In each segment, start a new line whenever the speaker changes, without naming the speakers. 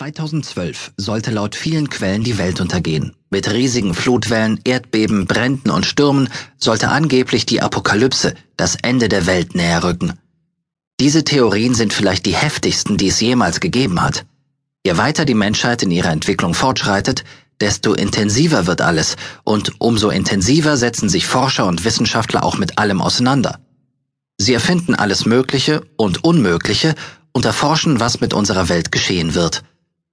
2012 sollte laut vielen Quellen die Welt untergehen. Mit riesigen Flutwellen, Erdbeben, Bränden und Stürmen sollte angeblich die Apokalypse, das Ende der Welt näher rücken. Diese Theorien sind vielleicht die heftigsten, die es jemals gegeben hat. Je weiter die Menschheit in ihrer Entwicklung fortschreitet, desto intensiver wird alles und umso intensiver setzen sich Forscher und Wissenschaftler auch mit allem auseinander. Sie erfinden alles Mögliche und Unmögliche und erforschen, was mit unserer Welt geschehen wird.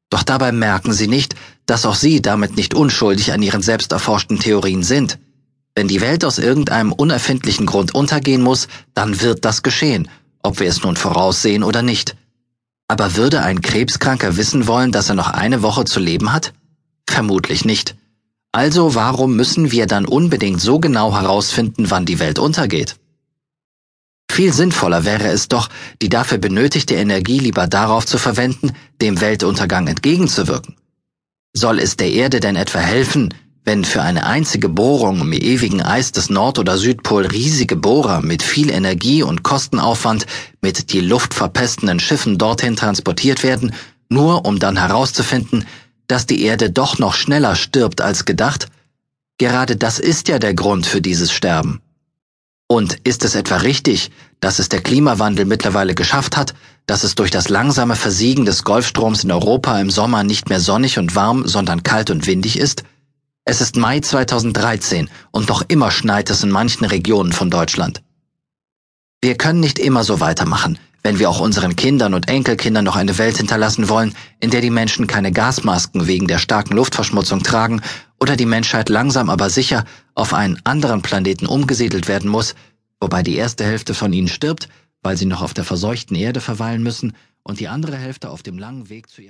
Doch dabei merken sie nicht, dass auch sie damit nicht unschuldig an ihren selbst erforschten Theorien sind. Wenn die Welt aus irgendeinem unerfindlichen Grund untergehen muss, dann wird das geschehen, ob wir es nun voraussehen oder nicht. Aber würde ein Krebskranker wissen wollen, dass er noch eine Woche zu leben hat? Vermutlich nicht. Also warum müssen wir dann unbedingt so genau herausfinden, wann die Welt untergeht? Viel sinnvoller wäre es doch, die dafür benötigte Energie lieber darauf zu verwenden, dem Weltuntergang entgegenzuwirken. Soll es der Erde denn etwa helfen, wenn für eine einzige Bohrung im ewigen Eis des Nord- oder Südpol riesige Bohrer mit viel Energie und Kostenaufwand mit die Luft verpestenden Schiffen dorthin transportiert werden, nur um dann herauszufinden, dass die Erde doch noch schneller stirbt als gedacht? Gerade das ist ja der Grund für dieses Sterben. Und ist es etwa richtig, dass es der Klimawandel mittlerweile geschafft hat, dass es durch das langsame Versiegen des Golfstroms in Europa im Sommer nicht mehr sonnig und warm, sondern kalt und windig ist? Es ist Mai 2013 und noch immer schneit es in manchen Regionen von Deutschland. Wir können nicht immer so weitermachen, wenn wir auch unseren Kindern und Enkelkindern noch eine Welt hinterlassen wollen, in der die Menschen keine Gasmasken wegen der starken Luftverschmutzung tragen oder die Menschheit langsam aber sicher auf einen anderen Planeten umgesiedelt werden muss, wobei die erste Hälfte von ihnen stirbt, weil sie noch auf der verseuchten Erde verweilen müssen und die andere Hälfte auf dem langen Weg zu